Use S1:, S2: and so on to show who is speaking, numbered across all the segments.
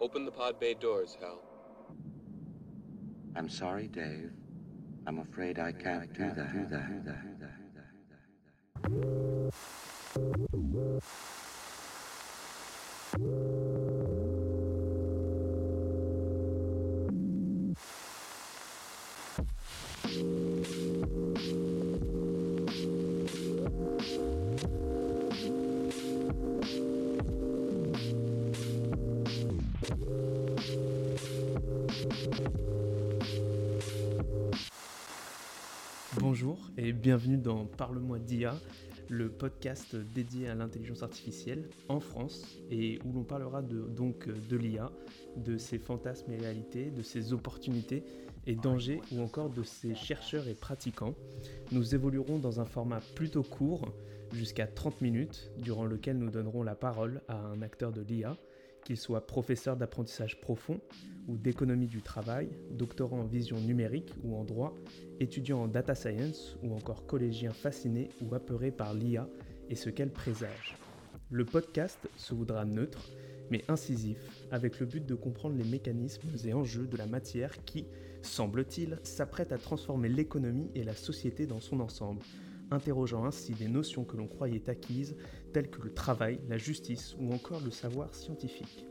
S1: Open the pod bay doors, Hal.
S2: I'm sorry, Dave. I'm afraid I can't do that.
S3: Bonjour et bienvenue dans Parle-moi d'IA, le podcast dédié à l'intelligence artificielle en France et où l'on parlera de, donc de l'IA, de ses fantasmes et réalités, de ses opportunités et dangers ou encore de ses chercheurs et pratiquants. Nous évoluerons dans un format plutôt court, jusqu'à 30 minutes, durant lequel nous donnerons la parole à un acteur de l'IA qu'il soit professeur d'apprentissage profond ou d'économie du travail, doctorant en vision numérique ou en droit, étudiant en data science ou encore collégien fasciné ou apeuré par l'IA et ce qu'elle présage. Le podcast se voudra neutre, mais incisif, avec le but de comprendre les mécanismes et enjeux de la matière qui, semble-t-il, s'apprête à transformer l'économie et la société dans son ensemble, interrogeant ainsi des notions que l'on croyait acquises, telles que le travail, la justice ou encore le savoir scientifique.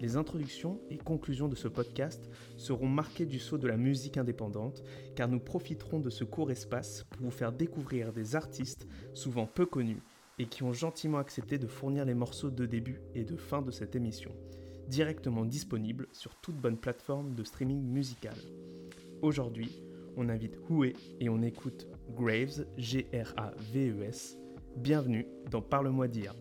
S3: Les introductions et conclusions de ce podcast seront marquées du sceau de la musique indépendante, car nous profiterons de ce court espace pour vous faire découvrir des artistes souvent peu connus et qui ont gentiment accepté de fournir les morceaux de début et de fin de cette émission, directement disponibles sur toute bonne plateforme de streaming musical. Aujourd'hui, on invite Houé et on écoute Graves, G-R-A-V-E-S. Bienvenue dans Parle-moi d'IA.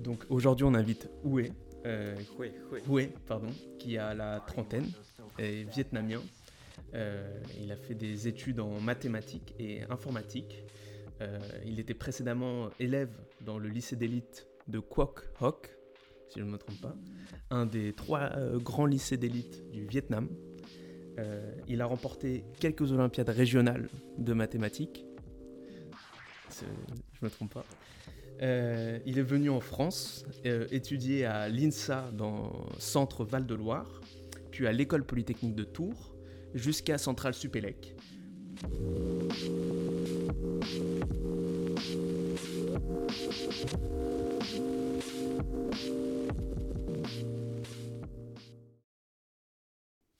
S3: Donc aujourd'hui on invite Houé, euh. Houé, pardon, qui a la trentaine, est vietnamien. Euh, il a fait des études en mathématiques et informatique. Euh, il était précédemment élève dans le lycée d'élite de Quoc Hoc, si je ne me trompe pas, un des trois euh, grands lycées d'élite du Vietnam. Il a remporté quelques Olympiades régionales de mathématiques. Je me trompe pas. Il est venu en France étudier à l'INSA dans Centre Val-de-Loire, puis à l'École Polytechnique de Tours, jusqu'à Centrale Supélec.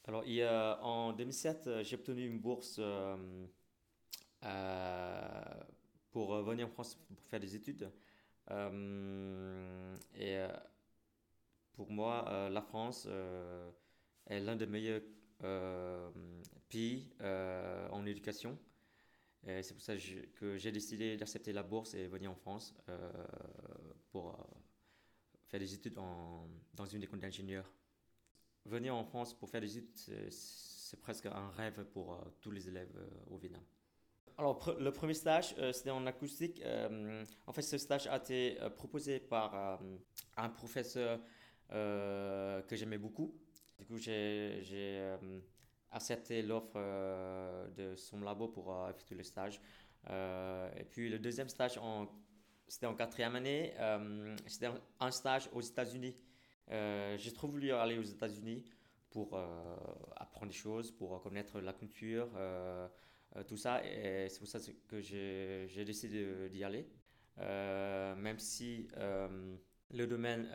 S4: Alors, en 2007, euh, j'ai obtenu une bourse euh, euh, pour venir en France pour faire des études. Et pour moi, la France est l'un des meilleurs euh, pays euh, en éducation. C'est pour ça que j'ai décidé d'accepter la bourse et venir en France euh, pour faire des études dans une école d'ingénieur. Venir en France pour faire des études, c'est- presque un rêve pour tous les élèves au Vietnam. Alors, le premier stage, c'était en acoustique. En fait, ce stage a été proposé par un professeur que j'aimais beaucoup. Du coup, j'ai euh, accepté l'offre euh, de son labo pour euh, effectuer le stage. Et puis, le deuxième stage, c'était en quatrième année. c'était un- stage aux États-Unis. J'ai trop voulu aller aux États-Unis pour apprendre des choses, pour connaître la culture, tout ça. Et c'est pour ça que j'ai décidé d'y aller. Même si le domaine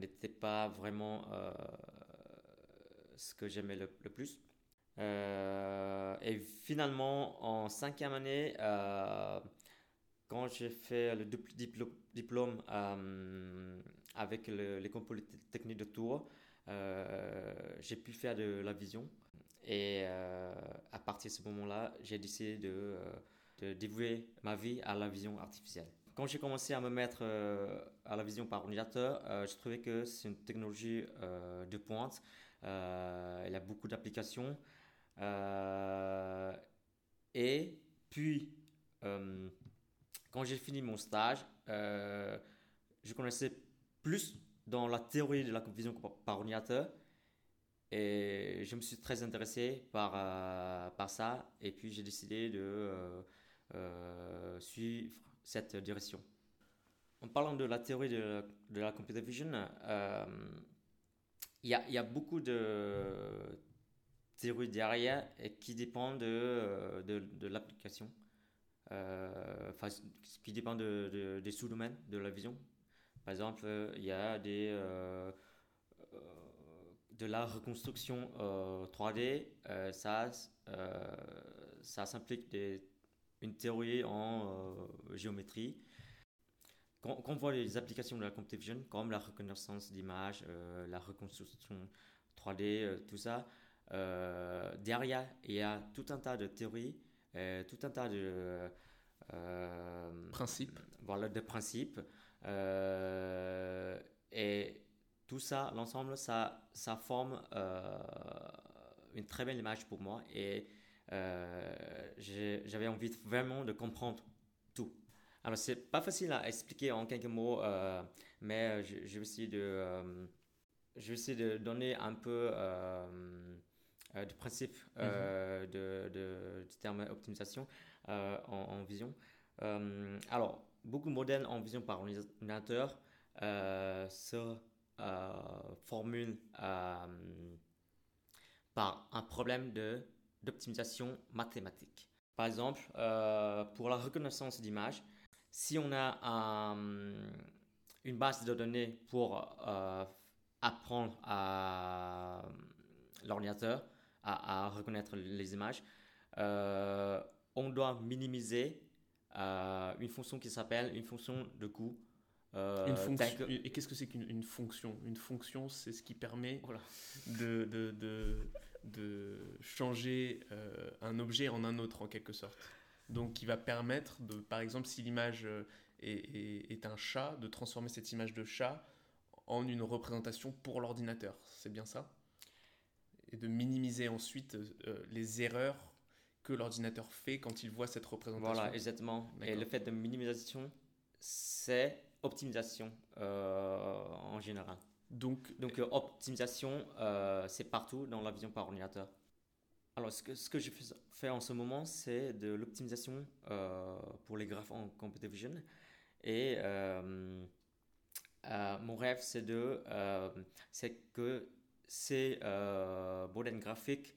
S4: n'était pas vraiment ce que j'aimais le, plus. Euh, et finalement, en cinquième année, euh, quand j'ai fait le diplôme euh, avec le- l'école polytechnique de Tours, j'ai pu faire de la vision. Et à partir de ce moment-là, j'ai décidé de, de dévouer ma vie à la vision artificielle. Quand j'ai commencé à me mettre à la vision par ordinateur, je trouvais que c'est une technologie de pointe. Euh, elle a beaucoup d'applications. Euh, et puis, euh, quand j'ai fini mon stage, je connaissais plus dans la théorie de la vision par ordinateur. Et je me suis très intéressé par, par ça. Et puis j'ai décidé de suivre cette direction. En parlant de la théorie de, de la computer vision, il y, a, beaucoup de théories derrière qui dépendent de, de, de l'application. Enfin, qui dépend de, des sous-domaines de la vision. Par exemple, il y a des de la reconstruction 3D, euh, euh, ça, euh, ça s'implique une théorie en géométrie. Quand, on voit les applications de la computer vision, comme la reconnaissance d'images, la reconstruction 3D, tout ça, derrière, il y a tout un tas de théories, tout un tas de
S3: principes.
S4: Voilà, de principes. et tout ça, l'ensemble, ça, ça forme euh, une très belle image pour moi et euh, j'avais envie vraiment de comprendre. Alors, c'est pas facile à expliquer en quelques mots, euh, mais je, je, vais essayer de, je vais essayer de donner un peu de principe mm-hmm. de, de, du terme optimisation en, en, vision. alors, beaucoup de modèles en vision par ordinateur se euh, formule euh, par un problème d'optimisation mathématique. Par exemple, euh, pour la reconnaissance d'image, si on a une base de données pour apprendre à l'ordinateur à, reconnaître les images, on doit minimiser une fonction qui s'appelle une fonction de coût
S3: euh, une fonction, Et qu'est-ce que c'est qu'une fonction? Une fonction, c'est ce qui permet de, de, de, de, changer euh, un objet en un autre, en quelque sorte. Donc, qui va permettre, de, par exemple, si l'image euh, est, est, un chat, de transformer cette image de chat en une représentation pour l'ordinateur. C'est bien ça? Et de minimiser ensuite les erreurs que l'ordinateur fait quand il voit cette représentation.
S4: Voilà, exactement. Et le fait de minimisation, c'est optimisation euh, en général. Donc, Donc euh, optimisation, euh, c'est partout dans la vision par ordinateur. Alors, ce que, je fais en ce moment, c'est de l'optimisation pour les graphes en computer vision. Et mon rêve, c'est de, que ces modèles graphiques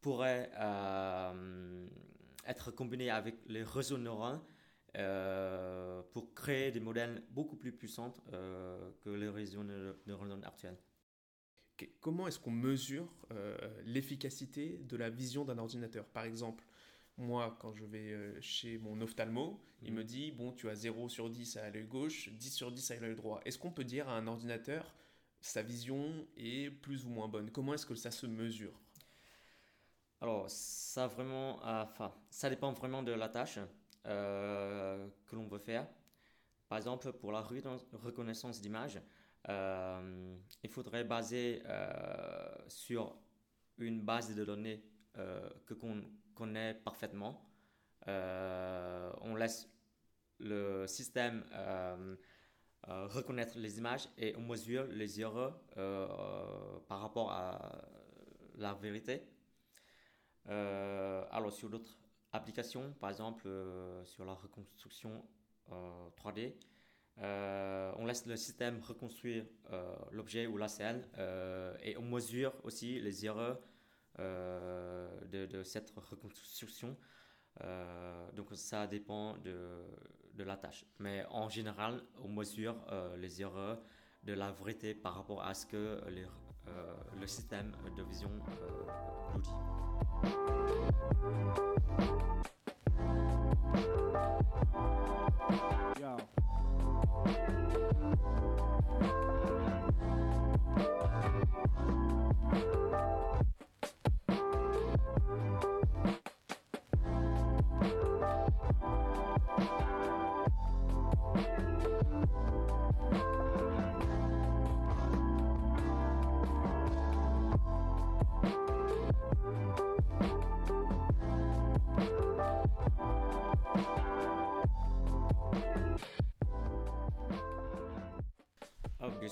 S4: pourraient être combinés avec les réseaux neuronaux euh, pour créer des modèles beaucoup plus puissants euh, que les réseaux neuronaux actuels.
S3: Comment est-ce qu'on mesure euh, l'efficacité de la vision d'un ordinateur? Par exemple, moi, quand je vais chez mon ophtalmo, il me mhm. dit, bon, tu as 0 sur 10 à l'œil gauche, 10 sur 10 à l'œil droit. Est-ce qu'on peut dire à un ordinateur, sa vision est plus ou moins bonne? Comment est-ce que ça se mesure?
S4: Alors, ça vraiment, enfin, ça dépend vraiment de la tâche. Euh, que l'on veut faire. Par exemple, pour la reconnaissance d'image, euh, il faudrait baser euh, sur une base de données que qu'on connaît parfaitement. on laisse le système reconnaître les images et on mesure les erreurs par rapport à la vérité. alors sur d'autres application, par exemple euh, sur la reconstruction 3D, euh, euh, on laisse le système reconstruire l'objet ou la scène et on mesure aussi les erreurs de, cette reconstruction. donc ça dépend de, la tâche. Mais en général, on mesure les erreurs de la vérité par rapport à ce que le système de vision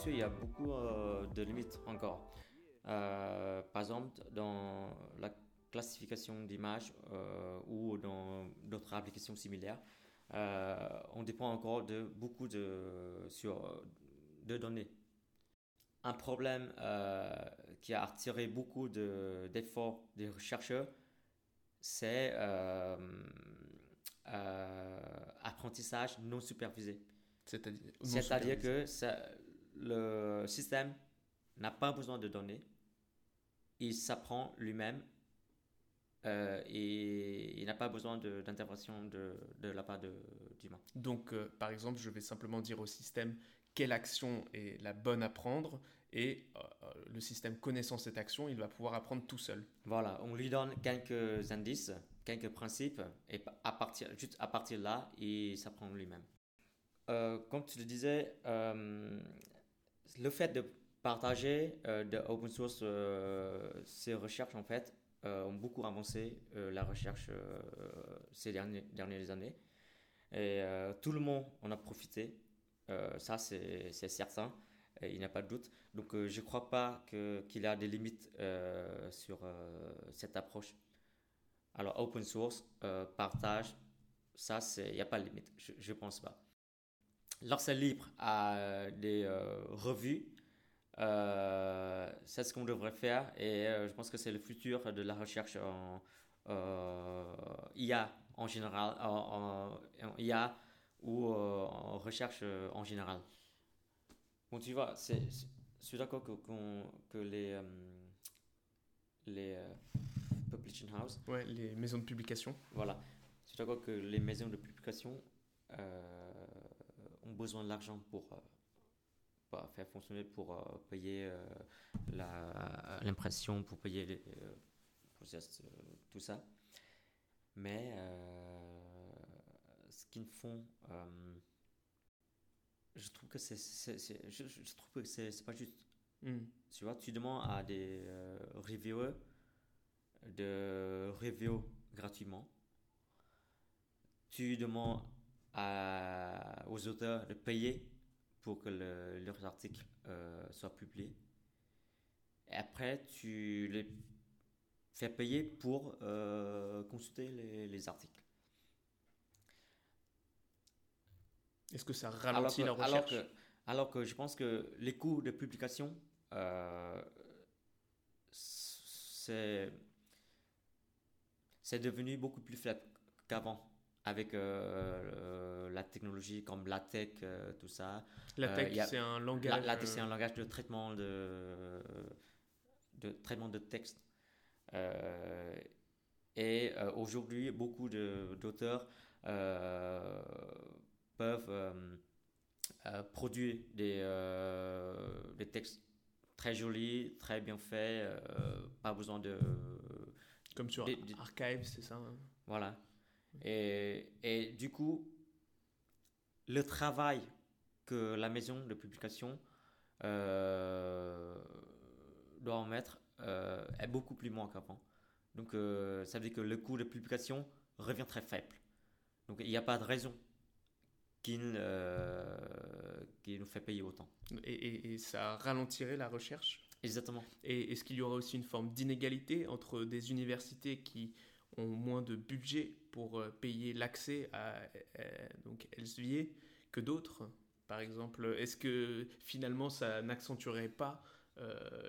S4: qu'il y a beaucoup de limites encore. par exemple, dans la classification d'images ou dans d'autres applications similaires, on dépend encore de beaucoup de, sur, de données. Un problème qui a attiré beaucoup d'efforts des chercheurs, c'est euh, euh, apprentissage non supervisé. C'est-à-dire que le système n'a pas besoin de données, il s'apprend lui-même euh, et il n'a pas besoin d'intervention de, de, la part d'humain.
S3: Donc, par exemple, je vais simplement dire au système quelle action est la bonne à prendre et euh, euh, le système connaissant cette action, il va pouvoir apprendre tout seul.
S4: Voilà, on lui donne quelques indices, quelques principes, et à partir, juste à partir de là, il s'apprend lui-même. Euh, comme tu le disais, le fait de partager de open source ces recherches, en fait, ont beaucoup avancé la recherche ces dernières, dernières années. Et tout le monde en a profité. ça, c'est certain il n'y a pas de doute. Donc euh, je ne crois pas qu'il y a des limites euh, sur euh, cette approche. Alors open source, partage, ça, il n'y a pas de limite, je ne pense pas. Lorsque libre à des revues, c'est ce qu'on devrait faire et je pense que c'est le futur de la recherche en IA en général, en IA ou en recherche en général. Bon, tu vois, c'est, je suis d'accord que, que les, euh, les euh, publishing house.
S3: Ouais, les maisons de publication.
S4: Voilà. Je suis d'accord que les maisons de publication euh, besoin de l'argent pour, faire fonctionner, pour payer l'impression, pour payer les process, tout ça. Mais ce qu'ils font je trouve que c'est, je, je, trouve que c'est, pas juste. Hmm. Tu vois, tu demandes à des euh, reviewers de review gratuitement. Tu demandes à, aux auteurs de payer pour que leurs articles euh, soient publiés. Et après, tu les fais payer pour euh, consulter les, les articles.
S3: Est-ce que ça ralentit la recherche?
S4: alors que, alors que, je pense que les coûts de publication, euh, c'est devenu beaucoup plus faible qu'avant avec euh, la technologie comme la tech, euh, tout ça.
S3: La tech, c'est un langage.
S4: La, c'est un langage de traitement de, de traitement de texte. et aujourd'hui, beaucoup d'auteurs peuvent euh, euh, produire des, euh, des textes très jolis, très bien faits, pas besoin de...
S3: Comme sur Archive, c'est ça hein.
S4: Voilà. Et, et, du coup, le travail que la maison de publication doit en mettre est beaucoup plus moins qu'avant. Donc, ça veut dire que le coût de publication revient très faible. Donc, il n'y a pas de raison euh, qui, nous fait payer autant.
S3: Et, ça ralentirait la recherche?
S4: Exactement.
S3: Et est-ce qu'il y aura aussi une forme d'inégalité entre des universités qui ont moins de budget pour euh, payer l'accès à euh, donc Elsevier que d'autres Par exemple, est-ce que finalement ça n'accentuerait pas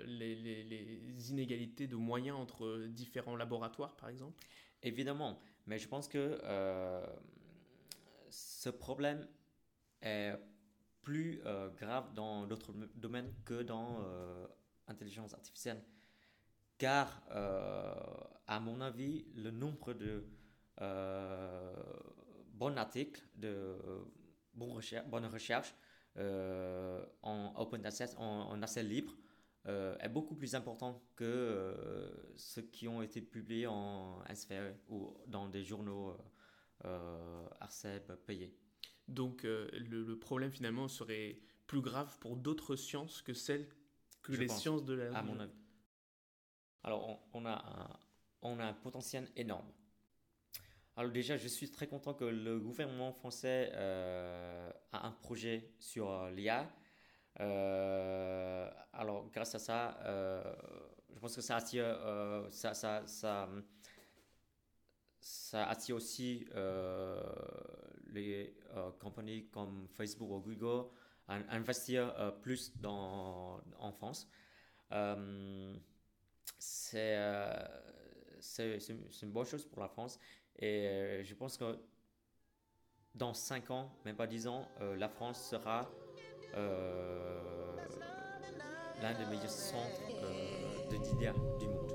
S3: les, les, inégalités de moyens entre différents laboratoires, par exemple?
S4: Évidemment, mais je pense que ce problème est plus euh, grave dans d'autres domaines que dans l'intelligence euh, artificielle. Car, euh, à mon avis, le nombre de bons articles, de bonnes recherches, bonnes recherches en open access, en, en accès libre, est beaucoup plus important que ceux qui ont été publiés en SFR ou dans des journaux euh, ARCEP payé.
S3: Donc euh, le, problème finalement serait plus grave pour d'autres sciences que celles que les sciences de la...
S4: À mon avis. Alors on, a un, on a un potentiel énorme. Alors déjà, je suis très content que le gouvernement français euh, a un projet sur l'IA. alors, grâce à ça, je pense que ça attire, ça attire aussi les compagnies comme Facebook ou Google à investir plus dans, en France. c'est c'est une bonne chose pour la France. Et euh, je pense que dans 5 ans, même pas 10 ans, euh, la France sera euh, l'un des meilleurs centres de d'idées du monde.